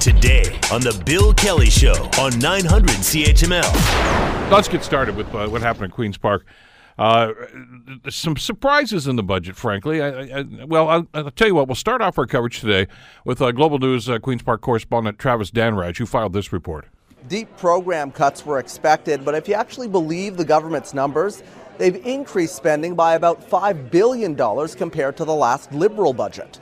Today on The Bill Kelly Show on 900 CHML. Let's get started with uh, what happened at Queen's Park. Uh, some surprises in the budget, frankly. I, I, well, I'll, I'll, tell you what. We'll start off our coverage today with uh, Global News uh, Queen's Park correspondent Travis Dhanraj, who filed this report. Deep program cuts were expected, but if you actually believe the government's numbers, they've increased spending by about $5 billion compared to the last Liberal budget.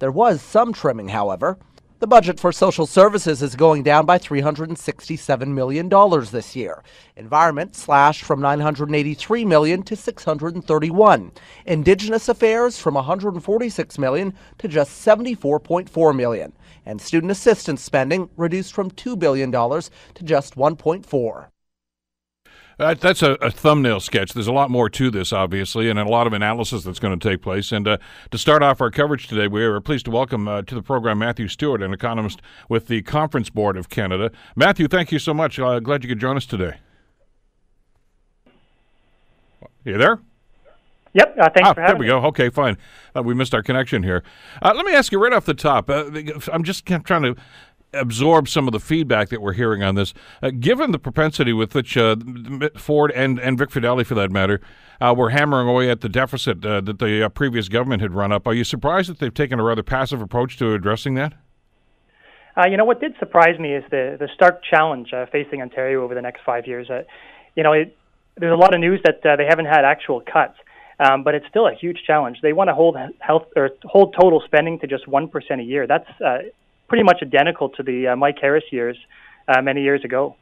There was some trimming, however. The budget for social services is going down by $367 million this year. Environment slashed from 983 million to 631. Indigenous affairs from 146 million to just 74.4 million. And student assistance spending reduced from $2 billion to just $1.4. Uh, that's a, a, thumbnail sketch. There's a lot more to this, obviously, and a lot of analysis that's going to take place. And uh, to start off our coverage today, we are pleased to welcome uh, to the program Matthew Stewart, an economist with the Conference Board of Canada. Matthew, thank you so much. Uh, glad you could join us today. You there? Yep. Uh, thanks ah, for having There we me. go. Okay, fine. Uh, we missed our connection here. Uh, let me ask you right off the top. Uh, I'm just trying to absorb some of the feedback that we're hearing on this. Uh, given the propensity with which uh, Ford and, and Vic Fedeli, for that matter, uh, were hammering away at the deficit uh, that the uh, previous government had run up, are you surprised that they've taken a rather passive approach to addressing that? Uh, you know, what did surprise me is the, the stark challenge facing Ontario over the next five years. you know, it, there's a lot of news that they haven't had actual cuts. Um, but it's still a huge challenge. They want to hold health or hold total spending to just one percent a year. That's uh, pretty much identical to the uh, Mike Harris years uh, many years ago.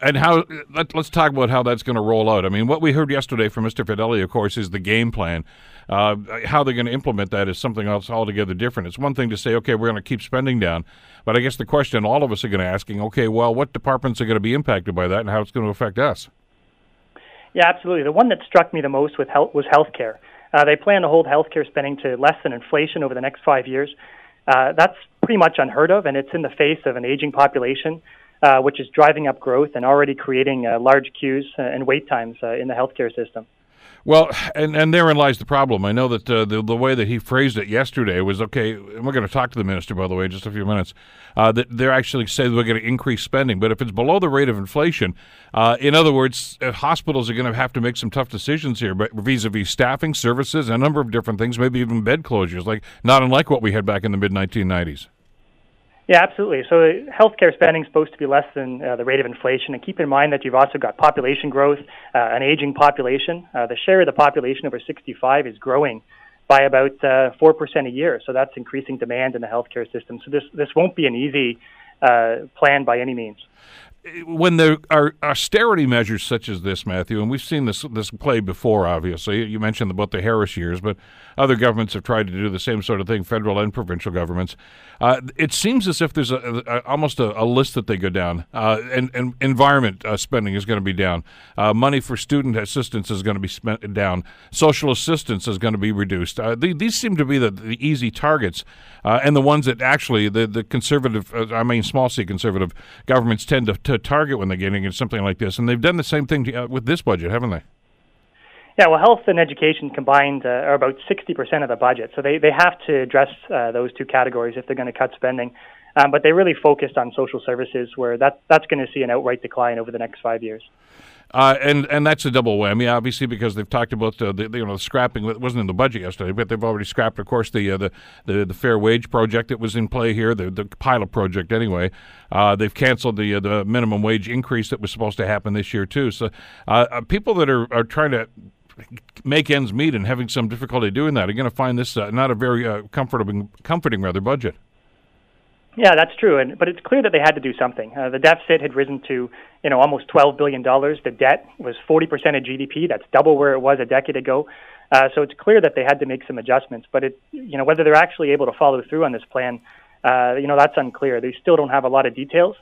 And how? Let, us talk about how that's going to roll out. I mean, what we heard yesterday from Mr. Fedeli, of course, is the game plan. Uh, how they're going to implement that is something else altogether different. It's one thing to say, okay, we're going to keep spending down, but I guess the question all of us are going to asking, okay, well, what departments are going to be impacted by that, and how it's going to affect us? Yeah, absolutely. The one that struck me the most with health was healthcare. Uh, they plan to hold healthcare spending to less than inflation over the next five years. Uh, that's pretty much unheard of, and it's in the face of an aging population, uh, which is driving up growth and already creating uh, large queues uh, and wait times uh, in the healthcare system. Well, and, and therein lies the problem. I know that uh, the the way that he phrased it yesterday was okay. And we're going to talk to the minister, by the way, in just a few minutes. Uh, that they're actually saying we're going to increase spending, but if it's below the rate of inflation, uh, in other words, uh, hospitals are going to have to make some tough decisions here, but vis-a-vis staffing, services, a number of different things, maybe even bed closures, like not unlike what we had back in the mid 1990s. Yeah, absolutely. So healthcare spending is supposed to be less than uh, the rate of inflation. And keep in mind that you've also got population growth, uh, an aging population. Uh, the share of the population over 65 is growing by about uh, 4% a year. So that's increasing demand in the healthcare system. So this, this won't be an easy uh, plan by any means when there are austerity measures such as this, Matthew, and we've seen this this play before. Obviously, you mentioned about the Harris years, but other governments have tried to do the same sort of thing, federal and provincial governments. Uh, it seems as if there's a, a almost a, a, list that they go down, uh, and, and environment uh, spending is going to be down. Uh, money for student assistance is going to be spent down. Social assistance is going to be reduced. Uh, the, these seem to be the, the easy targets, uh, and the ones that actually the the conservative, I mean, small c conservative governments tend to to target when they're getting into something like this. And they've done the same thing to, uh, with this budget, haven't they? Yeah, well, health and education combined uh, are about 60% of the budget. So they, they have to address uh, those two categories if they're going to cut spending. Um, but they really focused on social services, where that, that's going to see an outright decline over the next five years. Uh, and and that's a double whammy, obviously, because they've talked about the, you know the scrapping. It wasn't in the budget yesterday, but they've already scrapped, of course, the uh, the, the, the fair wage project that was in play here, the the pilot project anyway. Uh, they've canceled the uh, the minimum wage increase that was supposed to happen this year too. So uh, people that are, are trying to make ends meet and having some difficulty doing that are going to find this not a very comfortable, comforting rather budget. Yeah, that's true, and but it's clear that they had to do something. Uh, the deficit had risen to, you know, almost 12 billion dollars. The debt was 40 percent of GDP. That's double where it was a decade ago. Uh, so it's clear that they had to make some adjustments. But it, you know, whether they're actually able to follow through on this plan, uh, you know, that's unclear. They still don't have a lot of details.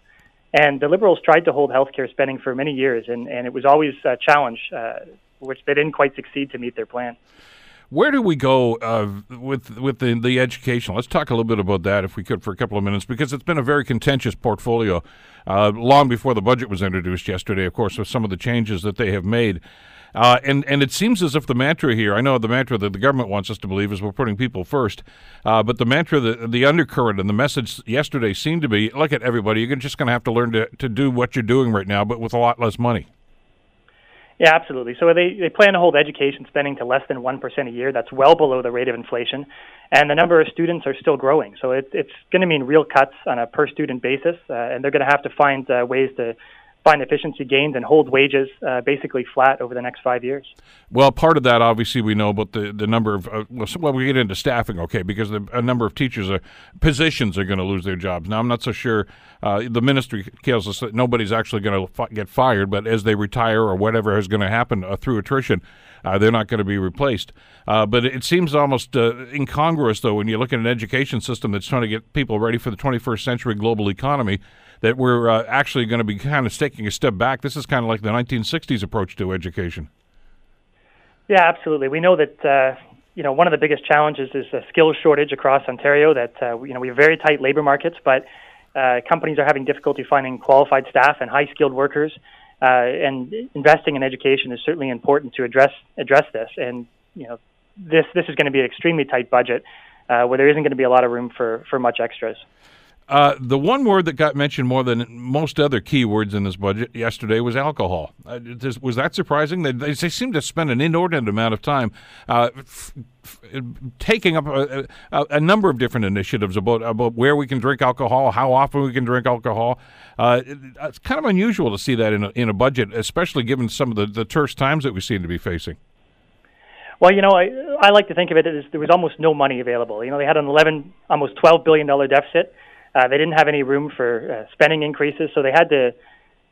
And the Liberals tried to hold healthcare spending for many years, and, and it was always a challenge, uh, which they didn't quite succeed to meet their plan. Where do we go uh, with with the, the education? Let's talk a little bit about that, if we could, for a couple of minutes, because it's been a very contentious portfolio. Uh, long before the budget was introduced yesterday, of course, with some of the changes that they have made. Uh, and and it seems as if the mantra here, I know the mantra that the government wants us to believe is we're putting people first, uh, but the mantra, the, the undercurrent and the message yesterday seemed to be, look at everybody, you're just going to have to learn to, to do what you're doing right now, but with a lot less money. Yeah, absolutely. So they, they plan to hold education spending to less than 1% a year. That's well below the rate of inflation. And the number of students are still growing. So it, it's going to mean real cuts on a per student basis. Uh, and they're going to have to find uh, ways to find efficiency gains and hold wages uh, basically flat over the next five years. Well, part of that, obviously, we know about the, the number of, uh, well, we get into staffing, okay, because the, a number of teachers, are, positions are going to lose their jobs. Now, I'm not so sure. Uh, the ministry tells us that nobody's actually going to fi- get fired, but as they retire or whatever is going to happen uh, through attrition, uh, they're not going to be replaced. Uh, but it seems almost uh, incongruous, though, when you look at an education system that's trying to get people ready for the 21st century global economy, that we're uh, actually going to be kind of taking a step back. This is kind of like the 1960s approach to education. Yeah, absolutely. We know that uh, you know one of the biggest challenges is a skills shortage across Ontario. That uh, you know we have very tight labor markets, but companies are having difficulty finding qualified staff and high skilled workers. Uh, and investing in education is certainly important to address address this. And you know this this is going to be an extremely tight budget uh, where there isn't going to be a lot of room for for much extras. Uh, the one word that got mentioned more than most other keywords in this budget yesterday was alcohol. Uh, was that surprising? They, they, seem to spend an inordinate amount of time uh, f- f- taking up a, a, a, number of different initiatives about about where we can drink alcohol, how often we can drink alcohol. Uh, it, it's kind of unusual to see that in a, in a budget, especially given some of the, the terse times that we seem to be facing. Well, you know, I I like to think of it as there was almost no money available. You know, they had an eleven, almost twelve billion dollar deficit. Uh, they didn't have any room for uh, spending increases, so they had to.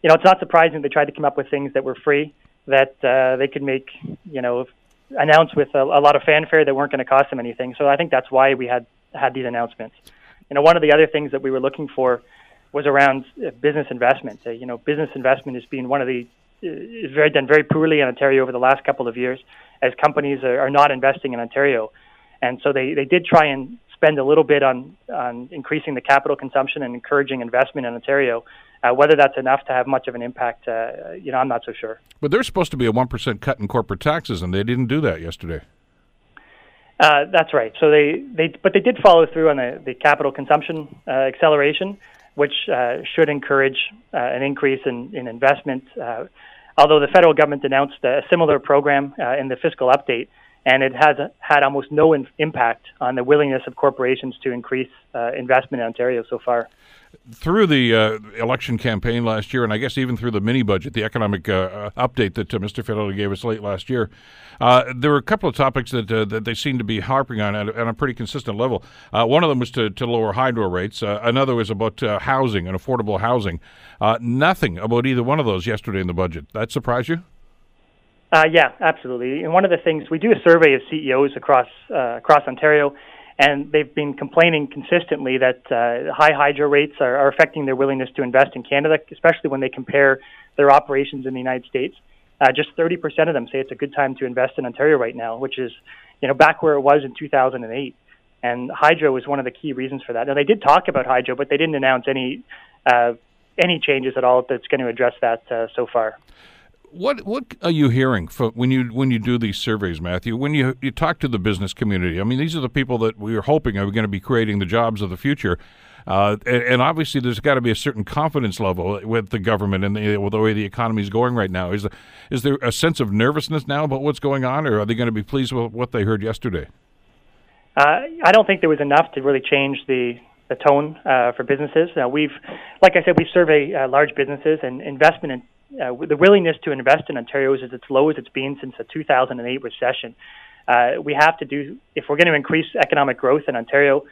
You know, it's not surprising they tried to come up with things that were free that uh, they could make. You know, announce with a, a lot of fanfare that weren't going to cost them anything. So I think that's why we had had these announcements. You know, one of the other things that we were looking for was around uh, business investment. Uh, you know, business investment has been one of the uh, is very done very poorly in Ontario over the last couple of years, as companies are, are not investing in Ontario, and so they they did try and spend a little bit on on increasing the capital consumption and encouraging investment in Ontario. Uh, whether that's enough to have much of an impact, uh, you know, I'm not so sure. But there's supposed to be a one percent cut in corporate taxes, and they didn't do that yesterday. Uh, that's right. So they, they but they did follow through on the, the capital consumption uh, acceleration, which uh, should encourage uh, an increase in, in investment. although the federal government announced a similar program in the fiscal update, and it has had almost no in- impact on the willingness of corporations to increase uh, investment in Ontario so far. Through the uh, election campaign last year, and I guess even through the mini budget, the economic uh, uh update that uh, Mr. Fedeli gave us late last year, uh, there were a couple of topics that that they seemed to be harping on at, at a pretty consistent level. one of them was to, to lower hydro rates. another was about housing and affordable housing. nothing about either one of those yesterday in the budget. That surprised you? Uh, yeah, absolutely. And one of the things we do a survey of CEOs across uh, across Ontario, and they've been complaining consistently that uh, high hydro rates are, are, affecting their willingness to invest in Canada, especially when they compare their operations in the United States. Uh, just 30% of them say it's a good time to invest in Ontario right now, which is, you know, back where it was in 2008. And hydro was one of the key reasons for that. Now they did talk about hydro, but they didn't announce any uh, any changes at all that's going to address that uh, so far. What what are you hearing when you when you do these surveys, Matthew? When you you talk to the business community, I mean, these are the people that we are hoping are going to be creating the jobs of the future. Uh, and, and, obviously, there's got to be a certain confidence level with the government and the, with the way the economy is going right now. Is is there a sense of nervousness now about what's going on, or are they going to be pleased with what they heard yesterday? Uh, I don't think there was enough to really change the the tone uh, for businesses. We've, like I said, we survey uh, large businesses, and investment in uh, the willingness to invest in Ontario is as low as it's been since the 2008 recession. Uh, we have to do, if we're going to increase economic growth in Ontario,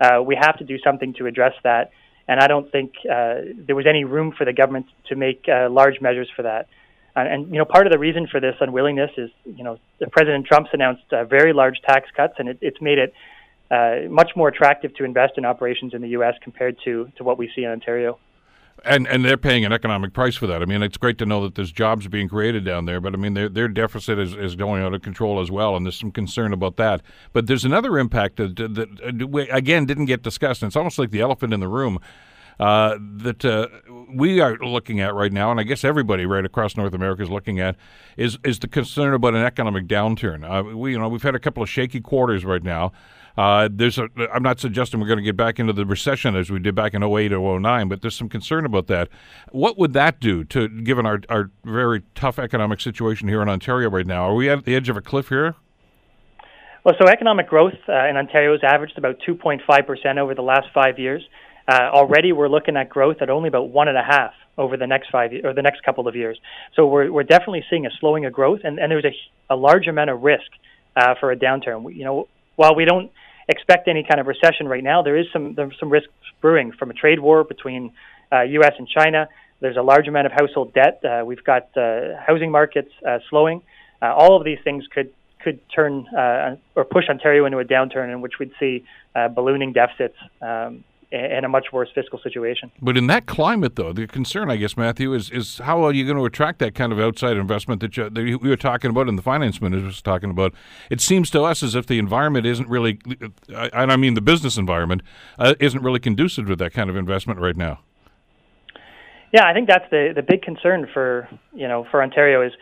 uh, we have to do something to address that. And I don't think uh, there was any room for the government to make uh, large measures for that. And, and, you know, part of the reason for this unwillingness is, you know, President Trump's announced uh, very large tax cuts, and it, it's made it much more attractive to invest in operations in the U.S. compared to, to what we see in Ontario. And and they're paying an economic price for that. I mean, it's great to know that there's jobs being created down there, but I mean, their their deficit is, is going out of control as well, and there's some concern about that. But there's another impact that, that, that again didn't get discussed, and it's almost like the elephant in the room. uh, that uh, we are looking at right now, and I guess everybody right across North America is looking at, is is the concern about an economic downturn. Uh, we you know we've had a couple of shaky quarters right now. Uh, there's a, I'm not suggesting we're going to get back into the recession as we did back in 08 or 09, but there's some concern about that. What would that do to, given our, our very tough economic situation here in Ontario right now? Are we at the edge of a cliff here? Well, so economic growth uh, in Ontario has averaged about 2.5% over the last five years. Uh, already, we're looking at growth at only about one and a half over the next five or the next couple of years. So we're we're definitely seeing a slowing of growth, and, and there's a, a large amount of risk uh, for a downturn. We, you know, while we don't expect any kind of recession right now. There is some there's some risk brewing from a trade war between uh, U.S. and China. There's a large amount of household debt. Uh, we've got uh, housing markets uh, slowing. Uh, all of these things could could turn uh, or push Ontario into a downturn in which we'd see ballooning deficits um, and a much worse fiscal situation. But in that climate, though, the concern, I guess, Matthew, is is how are you going to attract that kind of outside investment that, you, that we were talking about and the finance minister was talking about? It seems to us as if the environment isn't really, and I mean the business environment, uh, isn't really conducive to that kind of investment right now. Yeah, I think that's the the big concern for you know for Ontario is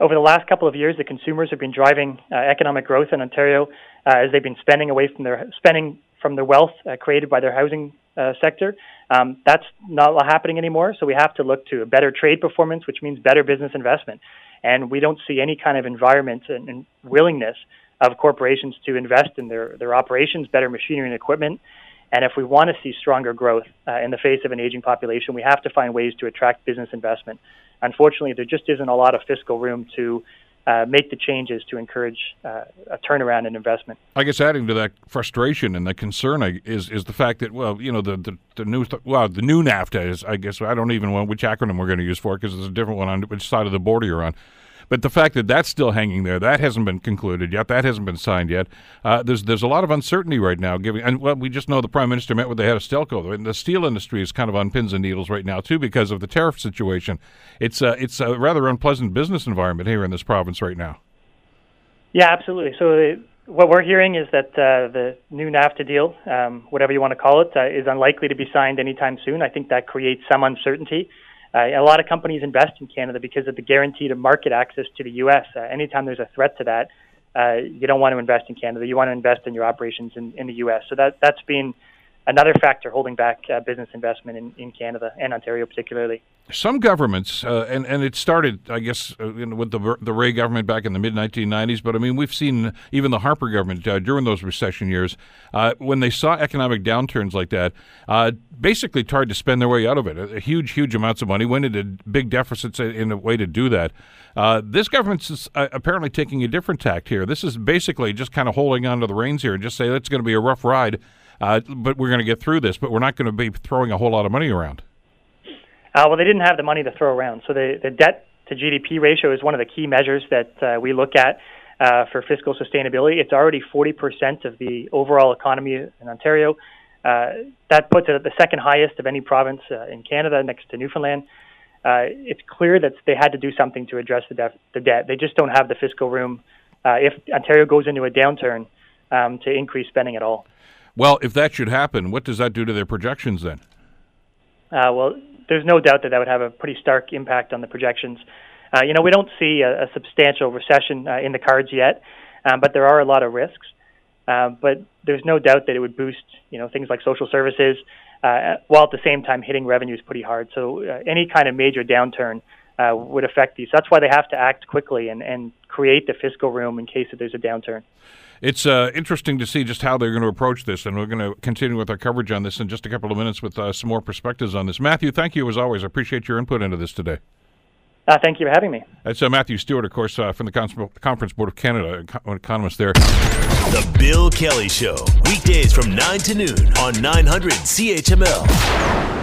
over the last couple of years, the consumers have been driving uh, economic growth in Ontario uh, as they've been spending away from their spending from the wealth uh, created by their housing uh, sector. Um, that's not happening anymore. So we have to look to a better trade performance, which means better business investment. And we don't see any kind of environment and, and willingness of corporations to invest in their, their operations, better machinery and equipment. And if we want to see stronger growth uh, in the face of an aging population, we have to find ways to attract business investment. Unfortunately, there just isn't a lot of fiscal room to uh, make the changes to encourage uh, a turnaround in investment. I guess adding to that frustration and the concern is is the fact that well, you know, the the, the new well, the new NAFTA is I guess I don't even know which acronym we're going to use for it because it's a different one on which side of the border you're on. But the fact that that's still hanging there, that hasn't been concluded yet, that hasn't been signed yet. Uh, there's there's a lot of uncertainty right now. Giving and well, we just know the prime minister met with the head of Stelco, and the steel industry is kind of on pins and needles right now too because of the tariff situation. It's uh, it's a rather unpleasant business environment here in this province right now. Yeah, absolutely. So. Uh, what we're hearing is that uh, the new NAFTA deal, um, whatever you want to call it, uh, is unlikely to be signed anytime soon. I think that creates some uncertainty. Uh, a lot of companies invest in Canada because of the guaranteed market access to the U.S. Uh, anytime there's a threat to that, uh, you don't want to invest in Canada. You want to invest in your operations in, in the U.S. So that that's been another factor holding back uh, business investment in, in Canada and Ontario particularly. Some governments, uh, and and it started, I guess, uh, with the the Rae government back in the mid 1990s. But I mean, we've seen even the Harper government uh, during those recession years, uh, when they saw economic downturns like that, uh, basically tried to spend their way out of it. Huge, huge amounts of money went into big deficits in a way to do that. this government's apparently taking a different tact here. This is basically just kind of holding on to the reins here and just say it's going to be a rough ride uh, but we're going to get through this. But we're not going to be throwing a whole lot of money around. Uh, well, they didn't have the money to throw around. So the, the debt to GDP ratio is one of the key measures that uh, we look at uh, for fiscal sustainability. It's already 40% of the overall economy in Ontario. Uh, that puts it at the second highest of any province uh, in Canada, next to Newfoundland. Uh, it's clear that they had to do something to address the, def- the debt. They just don't have the fiscal room uh, if Ontario goes into a downturn um, to increase spending at all. Well, if that should happen, what does that do to their projections then? Uh, well, there's no doubt that that would have a pretty stark impact on the projections. Uh, you know, we don't see a, a substantial recession uh, in the cards yet, um, but there are a lot of risks. Uh, but there's no doubt that it would boost, you know, things like social services, uh, while at the same time hitting revenues pretty hard. So uh, any kind of major downturn would affect these. That's why they have to act quickly and, and create the fiscal room in case that there's a downturn. It's uh, interesting to see just how they're going to approach this, and we're going to continue with our coverage on this in just a couple of minutes with uh, some more perspectives on this. Matthew, thank you as always. I appreciate your input into this today. Uh, thank you for having me. That's uh, Matthew Stewart, of course, uh, from the Conference Board of Canada, an economist there. The Bill Kelly Show, weekdays from 9 to noon on 900 CHML.